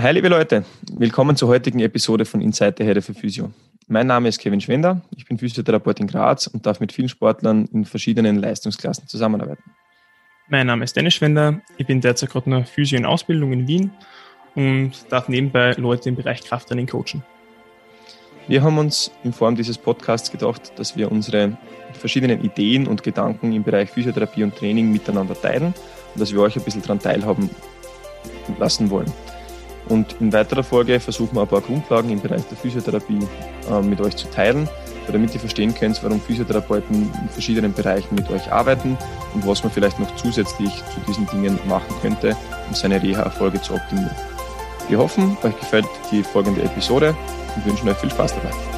Hi liebe Leute, willkommen zur heutigen Episode von Inside the Head für Physio. Mein Name ist Kevin Schwender, ich bin Physiotherapeut in Graz und darf mit vielen Sportlern in verschiedenen Leistungsklassen zusammenarbeiten. Mein Name ist Dennis Schwender, ich bin derzeit gerade noch Physio in Ausbildung in Wien und darf nebenbei Leute im Bereich Krafttraining coachen. Wir haben uns in Form dieses Podcasts gedacht, dass wir unsere verschiedenen Ideen und Gedanken im Bereich Physiotherapie und Training miteinander teilen und dass wir euch ein bisschen daran teilhaben lassen wollen. Und in weiterer Folge versuchen wir ein paar Grundlagen im Bereich der Physiotherapie äh, mit euch zu teilen, damit ihr verstehen könnt, warum Physiotherapeuten in verschiedenen Bereichen mit euch arbeiten und was man vielleicht noch zusätzlich zu diesen Dingen machen könnte, um seine Reha-Erfolge zu optimieren. Wir hoffen, euch gefällt die folgende Episode und wünschen euch viel Spaß dabei.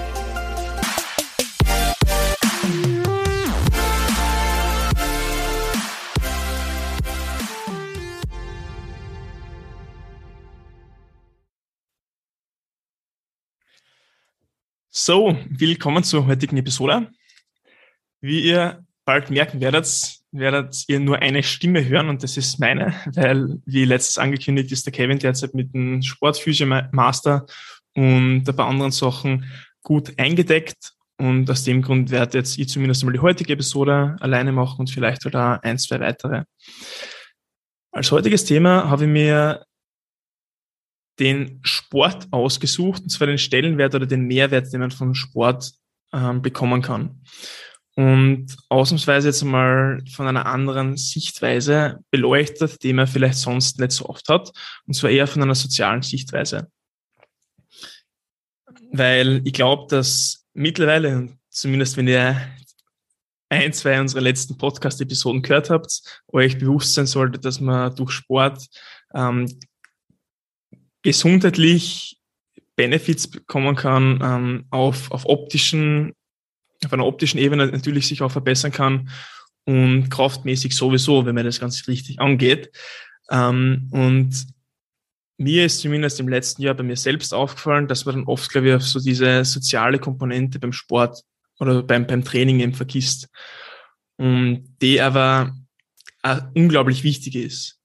So, willkommen zur heutigen Episode. Wie ihr bald merken werdet, werdet ihr nur eine Stimme hören und das ist meine, weil, wie letztes angekündigt, ist der Kevin derzeit mit dem Sportphysio-Master und ein paar anderen Sachen gut eingedeckt und aus dem Grund werde jetzt ich zumindest mal die heutige Episode alleine machen und vielleicht halt auch ein, zwei weitere. Als heutiges Thema habe ich mir den Sport ausgesucht, und zwar den Stellenwert oder den Mehrwert, den man von Sport ähm, bekommen kann. Und ausnahmsweise jetzt mal von einer anderen Sichtweise beleuchtet, die man vielleicht sonst nicht so oft hat, und zwar eher von einer sozialen Sichtweise. Weil ich glaube, dass mittlerweile, zumindest wenn ihr ein, zwei unserer letzten Podcast-Episoden gehört habt, euch bewusst sein sollte, dass man durch Sport ähm, gesundheitlich Benefits bekommen kann, ähm, auf, auf optischen, auf einer optischen Ebene natürlich sich auch verbessern kann und kraftmäßig sowieso, wenn man das Ganze richtig angeht. Ähm, und mir ist zumindest im letzten Jahr bei mir selbst aufgefallen, dass man dann oft, glaube ich, auf so diese soziale Komponente beim Sport oder beim, beim Training eben vergisst. Und die aber unglaublich wichtig ist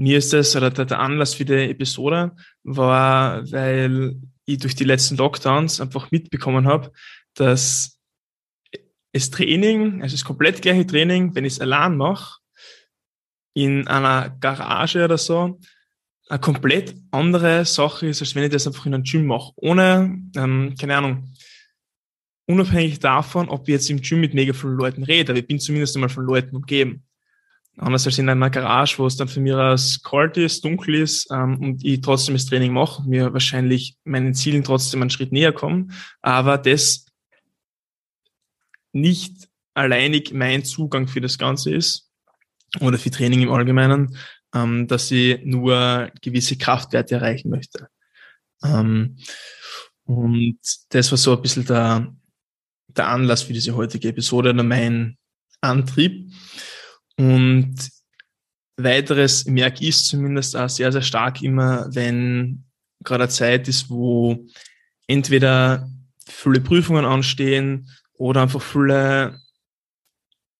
mir ist das, oder der, Anlass für die Episode war, weil ich durch die letzten Lockdowns einfach mitbekommen habe, dass das Training, also das komplett gleiche Training, wenn ich es allein mache, in einer Garage oder so, eine komplett andere Sache ist, als wenn ich das einfach in einem Gym mache. Ohne, ähm, keine Ahnung, unabhängig davon, ob ich jetzt im Gym mit mega vielen Leuten rede, aber ich bin zumindest einmal von Leuten umgeben. Anders als in einer Garage, wo es dann für mich aus kalt ist, dunkel ist ähm, und ich trotzdem das Training mache mir wahrscheinlich meinen Zielen trotzdem einen Schritt näher komme. Aber das nicht alleinig mein Zugang für das Ganze ist oder für Training im Allgemeinen, ähm, dass ich nur gewisse Kraftwerte erreichen möchte. Ähm, und das war so ein bisschen der, der Anlass für diese heutige Episode oder mein Antrieb. Und weiteres merke ich zumindest auch sehr, sehr stark immer, wenn gerade eine Zeit ist, wo entweder viele Prüfungen anstehen oder einfach viele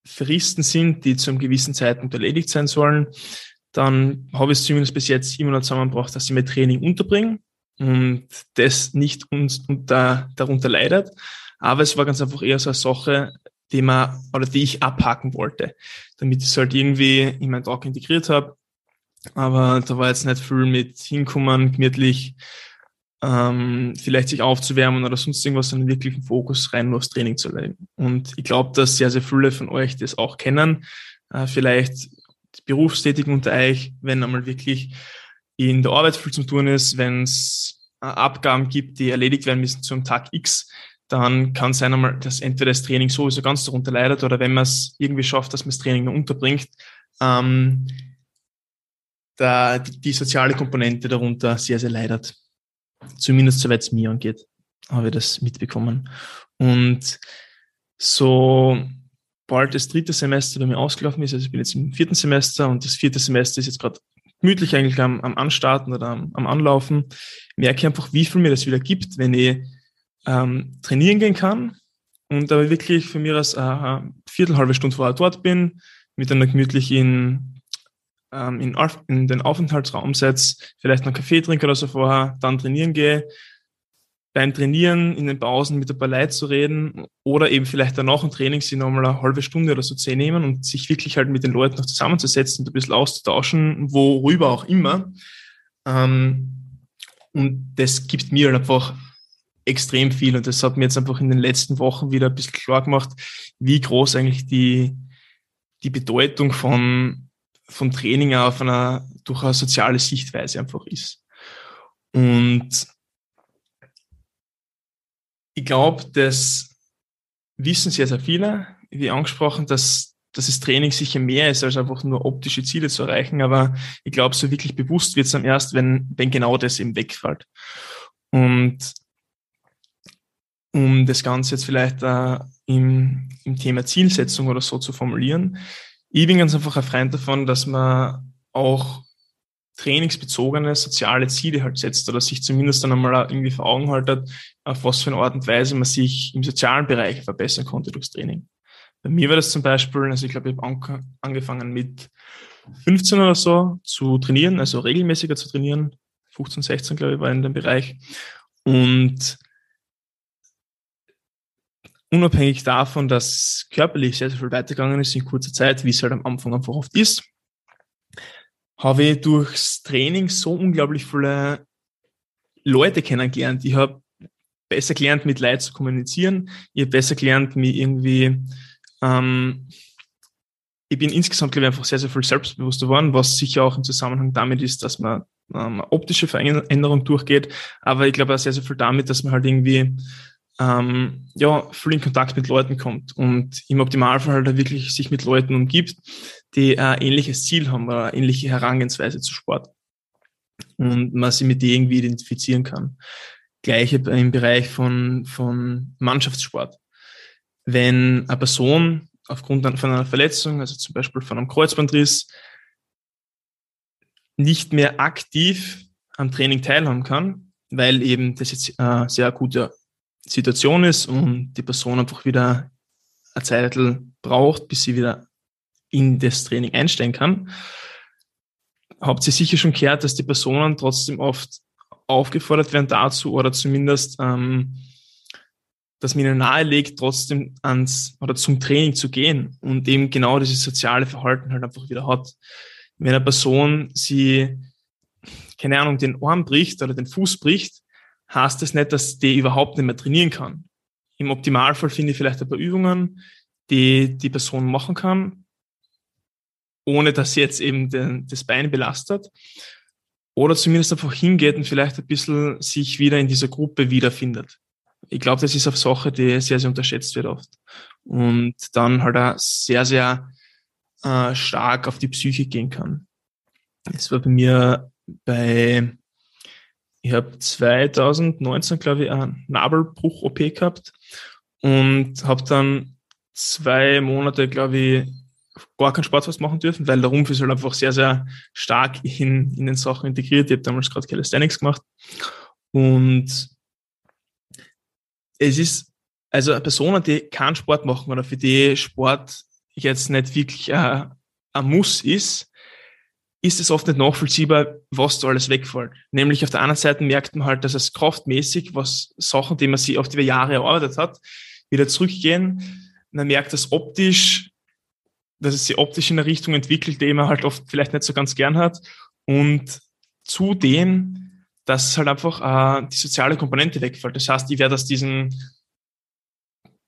Fristen sind, die zu einem gewissen Zeitpunkt erledigt sein sollen, dann habe ich es zumindest bis jetzt immer noch zusammengebracht, dass ich mein Training unterbringe und das nicht unter, darunter leidet. Aber es war ganz einfach eher so eine Sache, die man oder die ich abhaken wollte, damit ich es halt irgendwie in meinen Tag integriert habe. Aber da war jetzt nicht viel mit hinkommen, gemütlich, ähm, vielleicht sich aufzuwärmen oder sonst irgendwas, sondern wirklich einen Fokus rein nur aufs Training zu legen. Und ich glaube, dass sehr, sehr viele von euch das auch kennen. Äh, vielleicht Berufstätigen unter euch, wenn einmal wirklich in der Arbeit viel zu tun ist, wenn es äh, Abgaben gibt, die erledigt werden müssen zum Tag X, dann kann es einmal, dass entweder das Training sowieso ganz darunter leidet oder wenn man es irgendwie schafft, dass man das Training unterbringt, ähm, da die, die, soziale Komponente darunter sehr, sehr leidet. Zumindest soweit es mir angeht, habe ich das mitbekommen. Und so bald das dritte Semester bei mir ausgelaufen ist, also ich bin jetzt im vierten Semester und das vierte Semester ist jetzt gerade gemütlich eigentlich am, am Anstarten oder am, am Anlaufen, merke ich einfach, wie viel mir das wieder gibt, wenn ich ähm, trainieren gehen kann und aber wirklich für mich als äh, Viertel, halbe Stunde vorher dort bin, mit einer gemütlichen ähm, in, in, den Aufenthaltsraum setze, vielleicht noch Kaffee trinke oder so vorher, dann trainieren gehe, beim Trainieren in den Pausen mit ein paar Leuten zu reden oder eben vielleicht danach im Training sich nochmal eine halbe Stunde oder so zu nehmen und sich wirklich halt mit den Leuten noch zusammenzusetzen und ein bisschen auszutauschen, worüber auch immer. Ähm, und das gibt mir halt einfach extrem viel und das hat mir jetzt einfach in den letzten Wochen wieder ein bisschen klar gemacht, wie groß eigentlich die, die Bedeutung von, von Training auf einer durchaus soziale Sichtweise einfach ist. Und ich glaube, das wissen sehr, sehr viele, wie angesprochen, dass, dass das Training sicher mehr ist, als einfach nur optische Ziele zu erreichen. Aber ich glaube, so wirklich bewusst wird es dann erst, wenn, wenn genau das eben wegfällt. Und um das Ganze jetzt vielleicht äh, im, im Thema Zielsetzung oder so zu formulieren, ich bin ganz einfach ein Freund davon, dass man auch trainingsbezogene soziale Ziele halt setzt oder sich zumindest dann einmal irgendwie vor Augen haltet, auf was für eine Art und Weise man sich im sozialen Bereich verbessern konnte durchs Training. Bei mir war das zum Beispiel, also ich glaube, ich habe angefangen mit 15 oder so zu trainieren, also regelmäßiger zu trainieren. 15, 16, glaube ich, war in dem Bereich. Und unabhängig davon, dass körperlich sehr, sehr viel weitergegangen ist in kurzer Zeit, wie es halt am Anfang einfach oft ist, habe ich durchs Training so unglaublich viele Leute kennengelernt. Ich habe besser gelernt, mit Leuten zu kommunizieren. Ich habe besser gelernt, mich irgendwie, ähm, ich bin insgesamt, glaube ich, einfach sehr, sehr viel selbstbewusster geworden, was sicher auch im Zusammenhang damit ist, dass man ähm, optische Veränderung durchgeht. Aber ich glaube auch sehr, sehr viel damit, dass man halt irgendwie ähm, ja, viel in Kontakt mit Leuten kommt und im Optimalfall halt wirklich sich mit Leuten umgibt, die ein ähnliches Ziel haben oder eine ähnliche Herangehensweise zu Sport und man sich mit denen irgendwie identifizieren kann. Gleiche im Bereich von, von Mannschaftssport. Wenn eine Person aufgrund von einer Verletzung, also zum Beispiel von einem Kreuzbandriss, nicht mehr aktiv am Training teilhaben kann, weil eben das jetzt eine sehr gute Situation ist und die Person einfach wieder eine Zeit braucht, bis sie wieder in das Training einsteigen kann, habt ihr sicher schon gehört, dass die Personen trotzdem oft aufgefordert werden dazu oder zumindest, ähm, dass man ihnen nahelegt, trotzdem ans oder zum Training zu gehen und eben genau dieses soziale Verhalten halt einfach wieder hat. Wenn eine Person sie, keine Ahnung, den Arm bricht oder den Fuß bricht, heißt das nicht, dass die überhaupt nicht mehr trainieren kann. Im Optimalfall finde ich vielleicht ein paar Übungen, die die Person machen kann, ohne dass sie jetzt eben den, das Bein belastet. Oder zumindest einfach hingeht und vielleicht ein bisschen sich wieder in dieser Gruppe wiederfindet. Ich glaube, das ist eine Sache, die sehr, sehr unterschätzt wird oft. Und dann halt auch sehr, sehr äh, stark auf die Psyche gehen kann. Es war bei mir bei, ich habe 2019, glaube ich, einen Nabelbruch-OP gehabt und habe dann zwei Monate, glaube ich, gar keinen Sport was machen dürfen, weil der Rumpf ist halt einfach sehr, sehr stark in, in den Sachen integriert. Ich habe damals gerade Calisthenics gemacht. Und es ist, also eine Person, die keinen Sport machen oder für die Sport jetzt nicht wirklich ein, ein Muss ist, ist es oft nicht nachvollziehbar, was da alles wegfällt. Nämlich auf der anderen Seite merkt man halt, dass es kraftmäßig, was Sachen, die man sich oft über Jahre erarbeitet hat, wieder zurückgehen. Man merkt, dass optisch dass es sich optisch in eine Richtung entwickelt, die man halt oft vielleicht nicht so ganz gern hat. Und zudem, dass halt einfach äh, die soziale Komponente wegfällt. Das heißt, ich werde aus diesem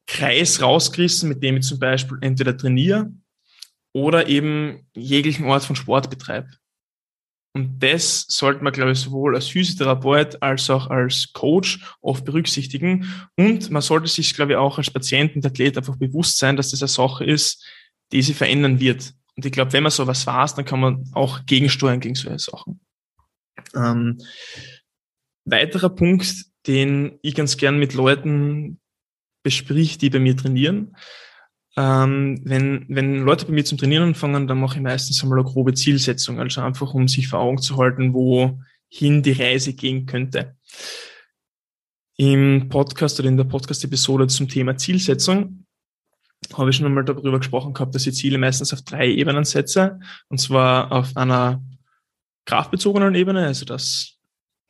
Kreis rausgerissen, mit dem ich zum Beispiel entweder trainiere oder eben jeglichen Ort von Sport betreibe. Und das sollte man, glaube ich, sowohl als Physiotherapeut als auch als Coach oft berücksichtigen. Und man sollte sich, glaube ich, auch als Patient und Athlet einfach bewusst sein, dass das eine Sache ist, die sich verändern wird. Und ich glaube, wenn man sowas weiß, dann kann man auch gegensteuern gegen solche Sachen. Ähm, weiterer Punkt, den ich ganz gern mit Leuten besprich, die bei mir trainieren. Ähm, wenn, wenn Leute bei mir zum Trainieren anfangen, dann mache ich meistens einmal eine grobe Zielsetzung, also einfach um sich vor Augen zu halten, wohin die Reise gehen könnte. Im Podcast oder in der Podcast-Episode zum Thema Zielsetzung habe ich schon einmal darüber gesprochen gehabt, dass ich Ziele meistens auf drei Ebenen setze. Und zwar auf einer kraftbezogenen Ebene, also dass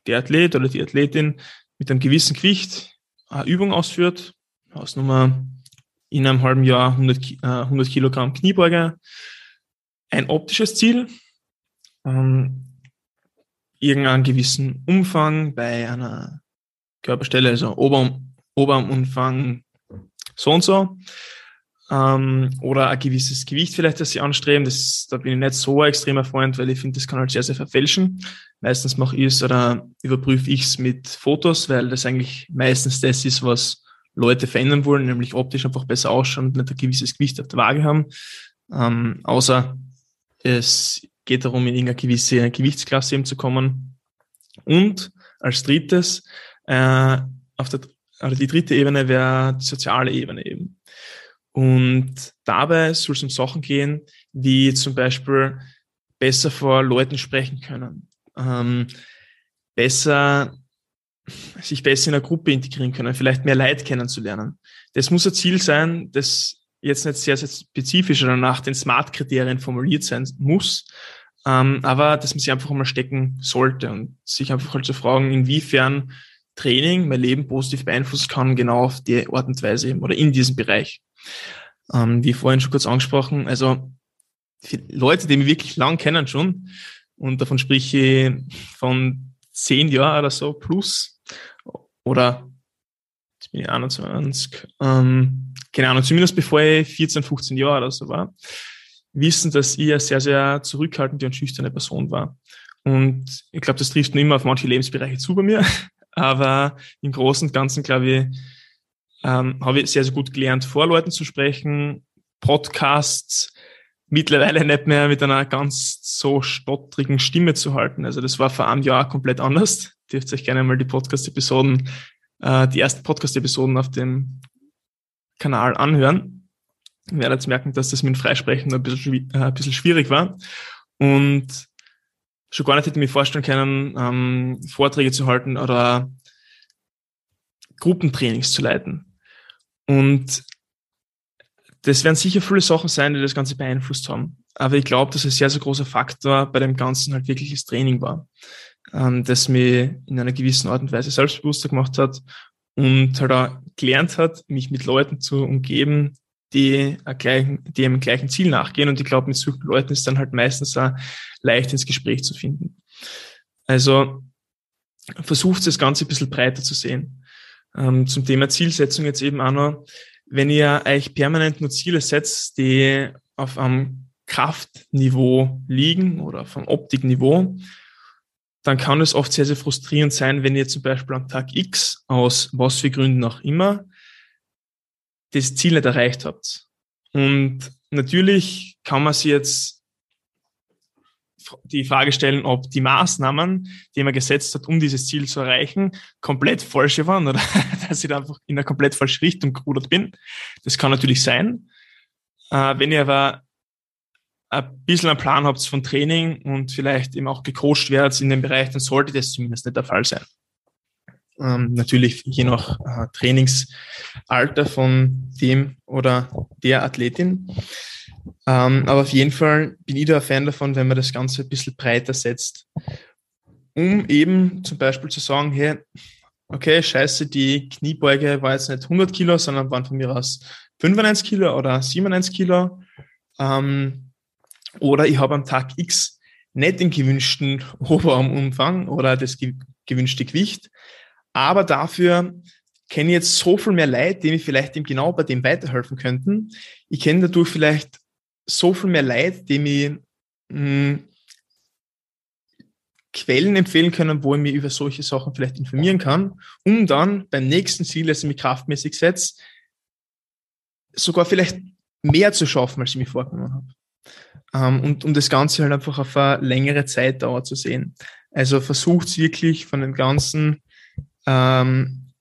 der Athlet oder die Athletin mit einem gewissen Gewicht eine Übung ausführt, Hausnummer in einem halben Jahr 100, 100 Kilogramm Kniebeuge, ein optisches Ziel, ähm, irgendeinen gewissen Umfang bei einer Körperstelle, also Oberarm, Oberarmumfang so und so, ähm, oder ein gewisses Gewicht vielleicht, das sie anstreben. Das, da bin ich nicht so ein extremer Freund, weil ich finde, das kann halt sehr, sehr verfälschen. Meistens mache ich es oder überprüfe ich es mit Fotos, weil das eigentlich meistens das ist, was Leute verändern wollen, nämlich optisch einfach besser ausschauen und nicht ein gewisses Gewicht auf der Waage haben. Ähm, außer es geht darum, in irgendeine gewisse Gewichtsklasse eben zu kommen. Und als drittes, äh, auf der, also die dritte Ebene wäre die soziale Ebene eben. Und dabei soll es um Sachen gehen, wie zum Beispiel besser vor Leuten sprechen können, ähm, besser sich besser in eine Gruppe integrieren können, vielleicht mehr Leid kennenzulernen. Das muss ein Ziel sein, das jetzt nicht sehr, sehr spezifisch oder nach den Smart-Kriterien formuliert sein muss, ähm, aber dass man sich einfach mal stecken sollte und sich einfach halt zu fragen, inwiefern Training mein Leben positiv beeinflussen kann, genau auf die Art und Weise oder in diesem Bereich. Ähm, wie vorhin schon kurz angesprochen, also Leute, die mich wirklich lang kennen schon, und davon sprich ich von zehn Jahren oder so plus, oder jetzt bin ich 21, ähm, keine Ahnung, zumindest bevor ich 14, 15 Jahre oder so war, wissen, dass ich eine sehr, sehr zurückhaltende und schüchterne Person war. Und ich glaube, das trifft nur immer auf manche Lebensbereiche zu bei mir. Aber im Großen und Ganzen, glaube ich, ähm, habe ich sehr, sehr gut gelernt, vor Leuten zu sprechen, Podcasts, mittlerweile nicht mehr mit einer ganz so stottrigen Stimme zu halten. Also das war vor einem Jahr komplett anders. Dürft euch gerne mal die Podcast-Episoden, äh, die ersten Podcast-Episoden auf dem Kanal anhören. Ihr werdet merken, dass das mit dem Freisprechen ein bisschen, äh, ein bisschen schwierig war. Und schon gar nicht hätte ich mir vorstellen können, ähm, Vorträge zu halten oder Gruppentrainings zu leiten. Und das werden sicher viele Sachen sein, die das Ganze beeinflusst haben. Aber ich glaube, dass ein sehr, sehr großer Faktor bei dem Ganzen halt wirkliches Training war, ähm, das mir in einer gewissen Art und Weise selbstbewusster gemacht hat und halt auch gelernt hat, mich mit Leuten zu umgeben, die, gleichen, die einem gleichen Ziel nachgehen. Und ich glaube, mit solchen Leuten ist dann halt meistens auch leicht ins Gespräch zu finden. Also versucht das Ganze ein bisschen breiter zu sehen. Ähm, zum Thema Zielsetzung jetzt eben auch noch, wenn ihr euch permanent nur Ziele setzt, die auf einem Kraftniveau liegen oder vom Optikniveau, dann kann es oft sehr, sehr frustrierend sein, wenn ihr zum Beispiel am Tag X aus was für Gründen auch immer das Ziel nicht erreicht habt. Und natürlich kann man sich jetzt die Frage stellen, ob die Maßnahmen, die man gesetzt hat, um dieses Ziel zu erreichen, komplett falsche waren oder dass ich da einfach in eine komplett falsche Richtung gerudert bin. Das kann natürlich sein. Äh, wenn ihr aber ein bisschen einen Plan habt von Training und vielleicht eben auch gecoacht werdet in dem Bereich, dann sollte das zumindest nicht der Fall sein. Ähm, natürlich je nach äh, Trainingsalter von dem oder der Athletin. Ähm, aber auf jeden Fall bin ich da ein Fan davon, wenn man das Ganze ein bisschen breiter setzt. Um eben zum Beispiel zu sagen, hey, okay, scheiße, die Kniebeuge war jetzt nicht 100 Kilo, sondern waren von mir aus 95 Kilo oder 97 Kilo. Ähm, oder ich habe am Tag X nicht den gewünschten Oberarmumfang oder das gewünschte Gewicht, aber dafür kenne ich jetzt so viel mehr Leute, die mir vielleicht eben genau bei dem weiterhelfen könnten. Ich kenne dadurch vielleicht so viel mehr Leute, die mir mh, Quellen empfehlen können, wo ich mich über solche Sachen vielleicht informieren kann, um dann beim nächsten Ziel, das ich mir kraftmäßig setze, sogar vielleicht mehr zu schaffen, als ich mir vorgenommen habe. Ähm, und um das Ganze halt einfach auf eine längere Zeitdauer zu sehen. Also versucht wirklich von dem Ganzen ähm,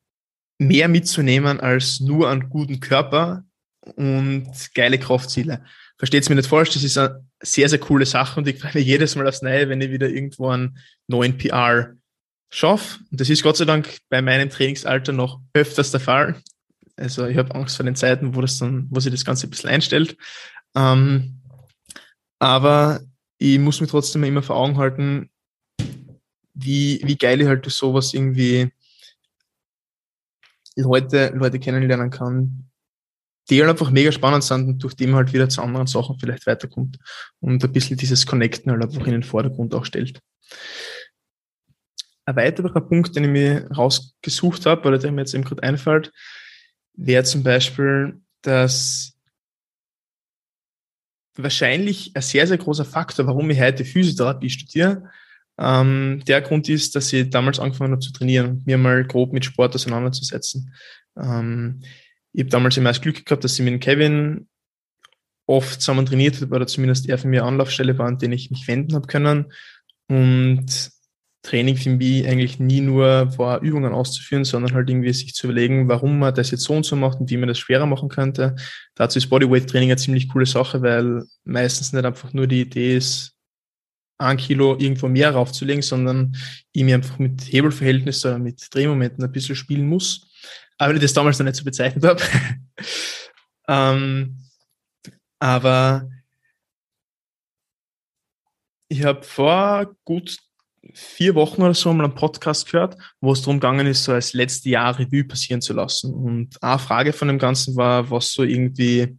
mehr mitzunehmen als nur einen guten Körper und geile Kraftziele versteht es mir nicht falsch, das ist eine sehr, sehr coole Sache und ich freue mich jedes Mal aufs Neue, wenn ich wieder irgendwo einen neuen PR schaffe. Und das ist Gott sei Dank bei meinem Trainingsalter noch öfters der Fall. Also ich habe Angst vor den Zeiten, wo das dann, wo sich das Ganze ein bisschen einstellt. Ähm, aber ich muss mir trotzdem immer vor Augen halten, wie, wie geil ich halt durch sowas irgendwie Leute, Leute kennenlernen kann, die halt einfach mega spannend sind und durch die man halt wieder zu anderen Sachen vielleicht weiterkommt und ein bisschen dieses Connecten halt einfach in den Vordergrund auch stellt. Ein weiterer Punkt, den ich mir rausgesucht habe, oder der mir jetzt eben gerade einfällt, wäre zum Beispiel, dass wahrscheinlich ein sehr, sehr großer Faktor, warum ich heute Physiotherapie studiere, ähm, der Grund ist, dass ich damals angefangen habe zu trainieren, mir mal grob mit Sport auseinanderzusetzen. Ähm, ich habe damals immer das Glück gehabt, dass ich mit Kevin oft zusammen trainiert habe, oder zumindest er für mich Anlaufstelle war, an den ich mich wenden habe können. Und Training für mich eigentlich nie nur war, Übungen auszuführen, sondern halt irgendwie sich zu überlegen, warum man das jetzt so und so macht und wie man das schwerer machen könnte. Dazu ist Bodyweight-Training eine ziemlich coole Sache, weil meistens nicht einfach nur die Idee ist, ein Kilo irgendwo mehr raufzulegen, sondern ich mir einfach mit Hebelverhältnissen oder mit Drehmomenten ein bisschen spielen muss. Aber ich das damals noch nicht so bezeichnet habe. ähm, aber ich habe vor gut vier Wochen oder so mal einen Podcast gehört, wo es darum gegangen ist, so als letzte Jahr Revue passieren zu lassen. Und eine Frage von dem Ganzen war, was so irgendwie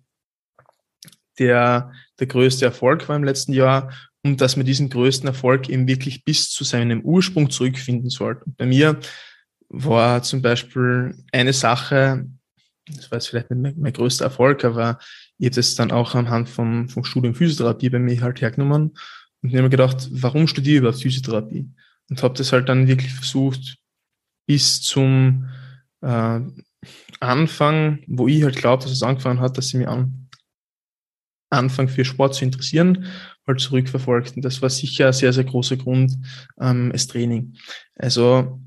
der, der größte Erfolg war im letzten Jahr und dass man diesen größten Erfolg eben wirklich bis zu seinem Ursprung zurückfinden sollte. bei mir war zum Beispiel eine Sache, das war jetzt vielleicht nicht mein, mein größter Erfolg, aber ich habe das dann auch anhand vom, vom Studium Physiotherapie bei mir halt hergenommen und ich habe mir gedacht, warum studiere ich überhaupt Physiotherapie? Und habe das halt dann wirklich versucht, bis zum äh, Anfang, wo ich halt glaube, dass es angefangen hat, dass sie mir an, anfangen für Sport zu interessieren, halt zurückverfolgt. Und das war sicher ein sehr, sehr großer Grund, ähm, das Training. Also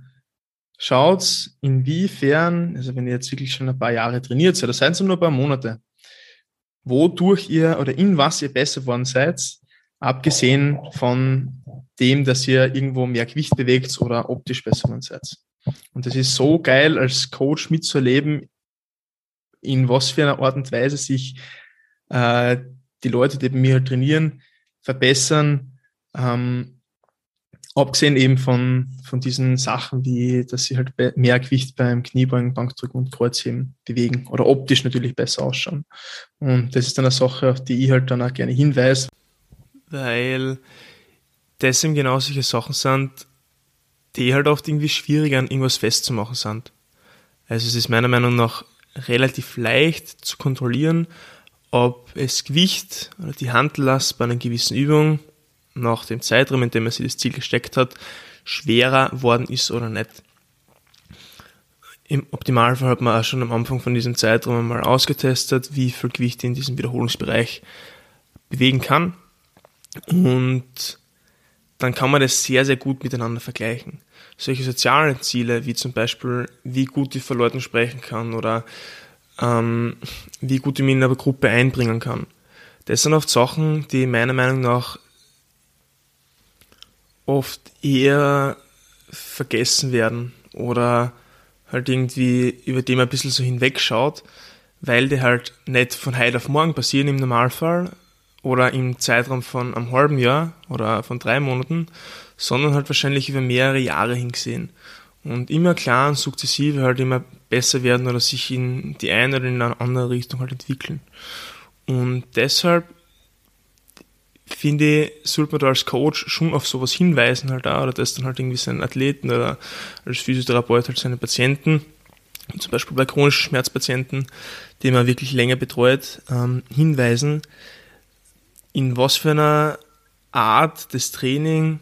schaut, inwiefern, also wenn ihr jetzt wirklich schon ein paar Jahre trainiert seid, das seien es nur ein paar Monate, wodurch ihr oder in was ihr besser worden seid, abgesehen von dem, dass ihr irgendwo mehr Gewicht bewegt oder optisch besser seid. Und das ist so geil, als Coach mitzuerleben, in was für einer Art und Weise sich äh, die Leute, die bei mir halt trainieren, verbessern. Ähm, abgesehen eben von, von diesen Sachen, wie dass sie halt mehr Gewicht beim Kniebeugen, Bankdrücken und Kreuzheben bewegen oder optisch natürlich besser ausschauen. Und das ist dann eine Sache, auf die ich halt dann auch gerne hinweise weil das eben genau solche Sachen sind, die halt oft irgendwie schwierig an irgendwas festzumachen sind. Also es ist meiner Meinung nach relativ leicht zu kontrollieren, ob es Gewicht oder die Handellast bei einer gewissen Übung nach dem Zeitraum, in dem man sich das Ziel gesteckt hat, schwerer worden ist oder nicht. Im Optimalfall hat man auch schon am Anfang von diesem Zeitraum einmal ausgetestet, wie viel Gewicht in diesem Wiederholungsbereich bewegen kann und dann kann man das sehr, sehr gut miteinander vergleichen. Solche sozialen Ziele, wie zum Beispiel, wie gut ich vor Leuten sprechen kann oder ähm, wie gut ich mich in einer Gruppe einbringen kann. Das sind oft Sachen, die meiner Meinung nach oft eher vergessen werden oder halt irgendwie über dem ein bisschen so hinwegschaut, weil die halt nicht von heute auf morgen passieren im Normalfall, oder im Zeitraum von einem halben Jahr oder von drei Monaten, sondern halt wahrscheinlich über mehrere Jahre hingesehen. Und immer klar und sukzessive halt immer besser werden oder sich in die eine oder in eine andere Richtung halt entwickeln. Und deshalb finde ich, sollte man da als Coach schon auf sowas hinweisen halt auch, oder das dann halt irgendwie seinen Athleten oder als Physiotherapeut halt seine Patienten, zum Beispiel bei chronischen Schmerzpatienten, die man wirklich länger betreut, ähm, hinweisen, in was für einer Art des Training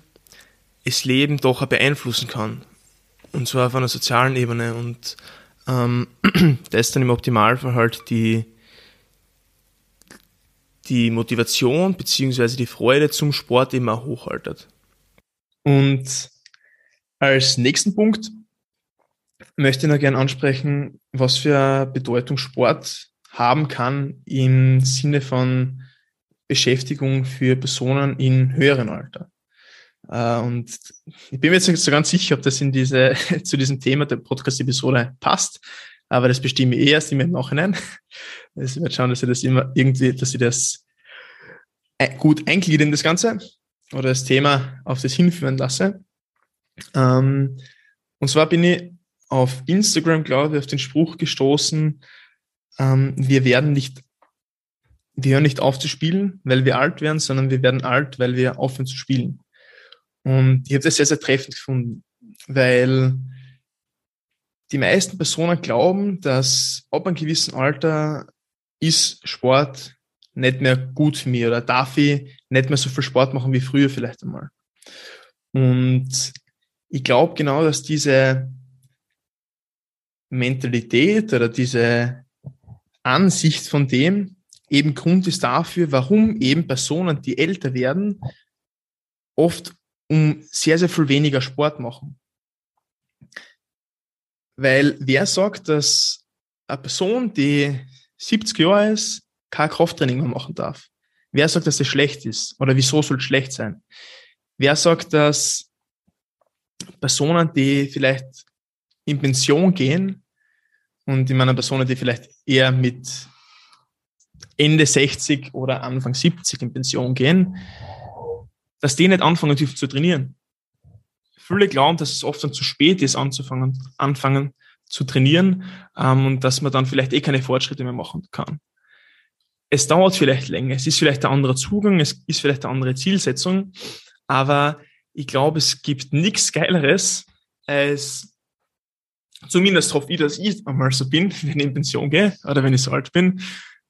das Leben doch beeinflussen kann. Und zwar auf einer sozialen Ebene. Und ähm, das dann im Optimalfall halt die, die Motivation bzw. die Freude zum Sport immer hochhaltet. Und als nächsten Punkt möchte ich noch gerne ansprechen, was für Bedeutung Sport haben kann im Sinne von Beschäftigung für Personen in höheren Alter. Äh, und ich bin mir jetzt nicht so ganz sicher, ob das in diese, zu diesem Thema der Podcast-Episode passt. aber das bestimme ich erst im Nachhinein. Ich werde schauen, dass ich das immer irgendwie, dass ich das gut eingliedere in das Ganze oder das Thema auf das hinführen lasse. Ähm, und zwar bin ich auf Instagram, glaube ich, auf den Spruch gestoßen, ähm, wir werden nicht, wir hören nicht auf zu spielen, weil wir alt werden, sondern wir werden alt, weil wir aufhören zu spielen. Und ich habe das sehr, sehr treffend gefunden, weil die meisten Personen glauben, dass ab einem gewissen Alter ist Sport nicht mehr gut für mich oder darf ich nicht mehr so viel Sport machen wie früher vielleicht einmal. Und ich glaube genau, dass diese Mentalität oder diese Ansicht von dem eben Grund ist dafür, warum eben Personen, die älter werden, oft um sehr, sehr viel weniger Sport machen. Weil wer sagt, dass eine Person, die 70 Jahre ist, kein Krafttraining mehr machen darf? Wer sagt, dass das schlecht ist? Oder wieso soll es schlecht sein? Wer sagt, dass Personen, die vielleicht in Pension gehen und in meiner Personen, die vielleicht eher mit Ende 60 oder Anfang 70 in Pension gehen, dass die nicht anfangen dürfen zu trainieren. Viele glauben, dass es oft dann zu spät ist, anzufangen, anfangen zu trainieren ähm, und dass man dann vielleicht eh keine Fortschritte mehr machen kann. Es dauert vielleicht länger, es ist vielleicht ein anderer Zugang, es ist vielleicht eine andere Zielsetzung, aber ich glaube, es gibt nichts Geileres, als zumindest hoffe ich, dass ich einmal so bin, wenn ich in Pension gehe oder wenn ich so alt bin,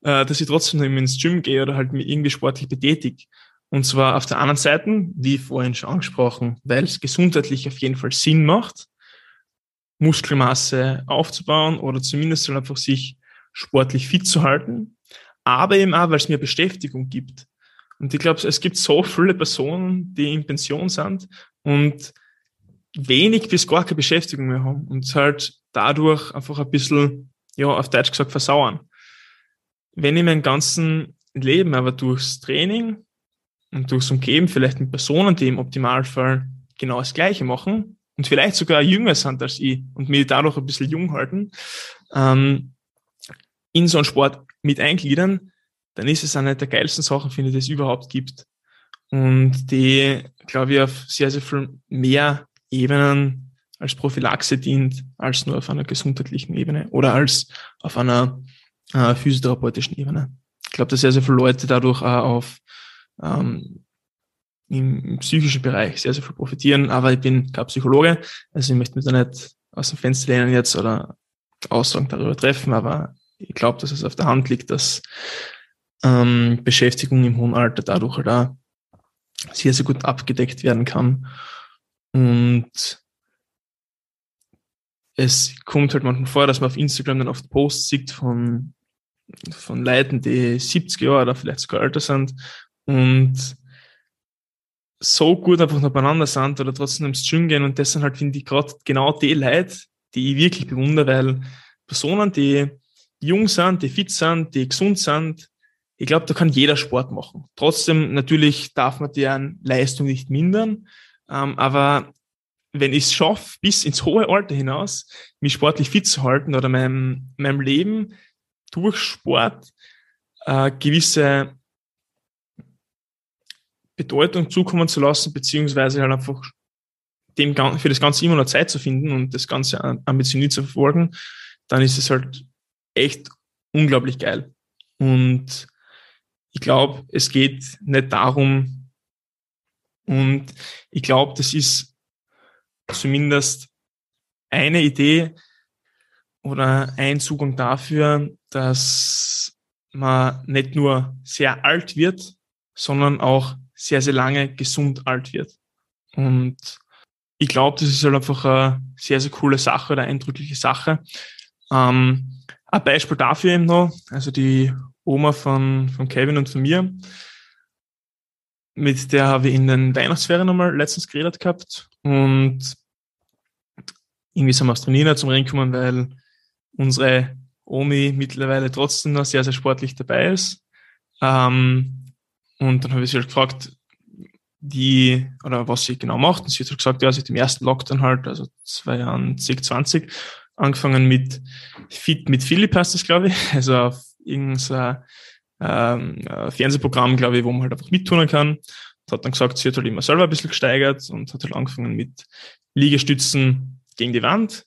äh, dass ich trotzdem noch ins Gym gehe oder halt mich irgendwie sportlich betätige. Und zwar auf der anderen Seite, wie vorhin schon angesprochen, weil es gesundheitlich auf jeden Fall Sinn macht, Muskelmasse aufzubauen oder zumindest einfach sich sportlich fit zu halten, aber eben auch, weil es mir Beschäftigung gibt. Und ich glaube, es gibt so viele Personen, die in Pension sind und wenig bis gar keine Beschäftigung mehr haben und halt dadurch einfach ein bisschen, ja, auf Deutsch gesagt, versauern. Wenn ich mein ganzen Leben aber durchs Training und durchs Umgeben vielleicht mit Personen, die im Optimalfall genau das Gleiche machen und vielleicht sogar jünger sind als ich und mich dadurch ein bisschen jung halten, ähm, in so einen Sport mit eingliedern, dann ist es eine der geilsten Sachen, finde ich, die es überhaupt gibt. Und die, glaube ich, auf sehr, sehr viel mehr Ebenen als Prophylaxe dient, als nur auf einer gesundheitlichen Ebene oder als auf einer äh, physiotherapeutischen Ebene. Ich glaube, dass sehr, sehr viele Leute dadurch auch auf ähm, im, psychischen Bereich sehr, sehr viel profitieren, aber ich bin kein Psychologe, also ich möchte mich da nicht aus dem Fenster lehnen jetzt oder Aussagen darüber treffen, aber ich glaube, dass es auf der Hand liegt, dass ähm, Beschäftigung im hohen Alter dadurch halt auch sehr, sehr gut abgedeckt werden kann. Und es kommt halt manchmal vor, dass man auf Instagram dann oft Posts sieht von, von Leuten, die 70 Jahre oder vielleicht sogar älter sind und so gut einfach noch beieinander sind oder trotzdem ins Gym gehen und das sind halt, finde ich, gerade genau die Leute, die ich wirklich bewundere, weil Personen, die jung sind, die fit sind, die gesund sind, ich glaube, da kann jeder Sport machen. Trotzdem, natürlich darf man deren Leistung nicht mindern, ähm, aber wenn ich es schaffe, bis ins hohe Alter hinaus, mich sportlich fit zu halten oder meinem, meinem Leben durch Sport äh, gewisse Bedeutung zukommen zu lassen, beziehungsweise halt einfach dem für das Ganze immer noch Zeit zu finden und das Ganze ambitioniert zu verfolgen, dann ist es halt echt unglaublich geil. Und ich glaube, es geht nicht darum, und ich glaube, das ist zumindest eine Idee oder ein Zugang dafür, dass man nicht nur sehr alt wird, sondern auch sehr, sehr lange gesund alt wird. Und ich glaube, das ist halt einfach eine sehr, sehr coole Sache oder eindrückliche Sache. Ähm, ein Beispiel dafür eben noch, also die Oma von, von Kevin und von mir, mit der habe ich in den Weihnachtsferien nochmal letztens geredet gehabt und irgendwie sind wir aus Trainieren zum Rennen gekommen, weil unsere Omi mittlerweile trotzdem noch sehr, sehr sportlich dabei ist. Ähm, und dann habe ich sie halt gefragt, die, oder was sie genau macht. Und sie hat halt gesagt, ja, seit dem ersten Lockdown halt, also 2020, Angefangen mit Fit mit Philipp heißt das, glaube ich. Also auf irgendein ähm, Fernsehprogramm, glaube ich, wo man halt einfach mittun kann. Und hat dann gesagt, sie hat halt immer selber ein bisschen gesteigert und hat halt angefangen mit Liegestützen gegen die Wand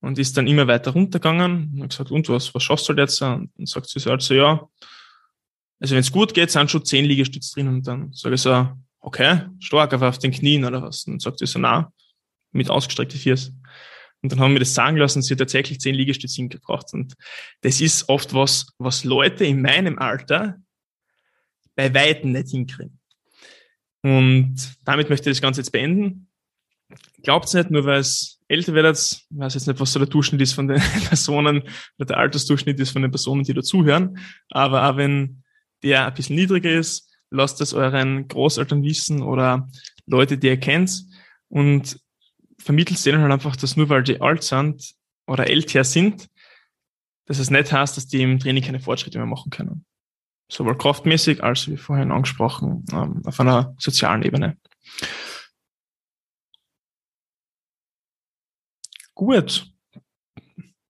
und ist dann immer weiter runtergegangen und hat gesagt, und was, was schaffst du halt jetzt? Und dann sagt sie so halt so, ja, also wenn es gut geht, sind schon zehn Liegestütze drin und dann sage ich so, okay, stark, aber auf den Knien oder was? Und dann sagt sie so, na, mit ausgestreckten Fiers. Und dann haben wir das sagen lassen, sie hat tatsächlich zehn Liegestütze hingebracht. Und das ist oft was, was Leute in meinem Alter bei Weitem nicht hinkriegen. Und damit möchte ich das Ganze jetzt beenden. Glaubt es nicht, nur weil es älter werdet, ich weiß jetzt nicht, was so der Durchschnitt ist von den Personen, oder der Altersdurchschnitt ist von den Personen, die dazuhören. Aber auch wenn der ein bisschen niedriger ist, lasst es euren Großeltern wissen oder Leute, die ihr kennt und vermittelt denen halt einfach, dass nur weil die alt sind oder älter sind, dass es nicht heißt, dass die im Training keine Fortschritte mehr machen können. Sowohl kraftmäßig als wie vorhin angesprochen, ähm, auf einer sozialen Ebene. Gut.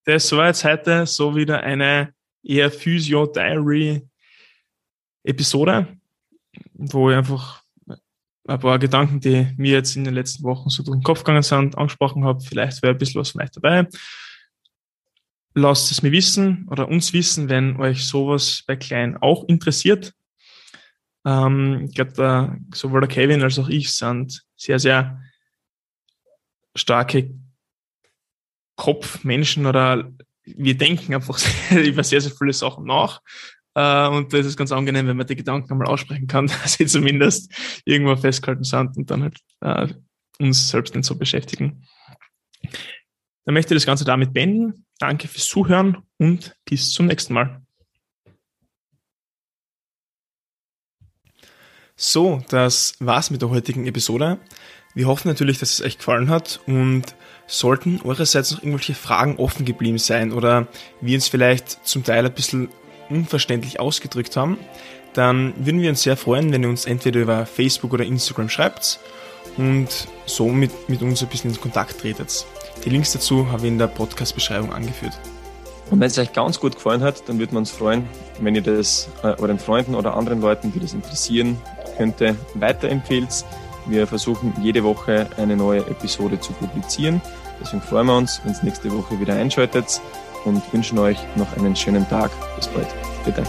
Das war jetzt heute so wieder eine eher Physio-Diary-Episode, wo ich einfach ein paar Gedanken, die mir jetzt in den letzten Wochen so durch den Kopf gegangen sind, angesprochen habe. Vielleicht wäre ein bisschen was von euch dabei. Lasst es mir wissen oder uns wissen, wenn euch sowas bei Klein auch interessiert. Ähm, ich glaube, sowohl der Kevin als auch ich sind sehr, sehr starke Kopfmenschen oder wir denken einfach über sehr, sehr viele Sachen nach. Äh, und das ist ganz angenehm, wenn man die Gedanken einmal aussprechen kann, dass sie zumindest irgendwo festgehalten sind und dann halt äh, uns selbst nicht so beschäftigen. Dann möchte ich das Ganze damit beenden. Danke fürs Zuhören und bis zum nächsten Mal. So, das war's mit der heutigen Episode. Wir hoffen natürlich, dass es euch gefallen hat und sollten eurerseits noch irgendwelche Fragen offen geblieben sein oder wir uns vielleicht zum Teil ein bisschen unverständlich ausgedrückt haben, dann würden wir uns sehr freuen, wenn ihr uns entweder über Facebook oder Instagram schreibt und so mit, mit uns ein bisschen in Kontakt tretet. Die Links dazu habe ich in der Podcast-Beschreibung angeführt. Und wenn es euch ganz gut gefallen hat, dann würden wir uns freuen, wenn ihr das äh, euren Freunden oder anderen Leuten, die das interessieren könnte, weiterempfehlt. Wir versuchen jede Woche eine neue Episode zu publizieren. Deswegen freuen wir uns, wenn ihr nächste Woche wieder einschaltet und wünschen euch noch einen schönen Tag. Bis bald. Bitte.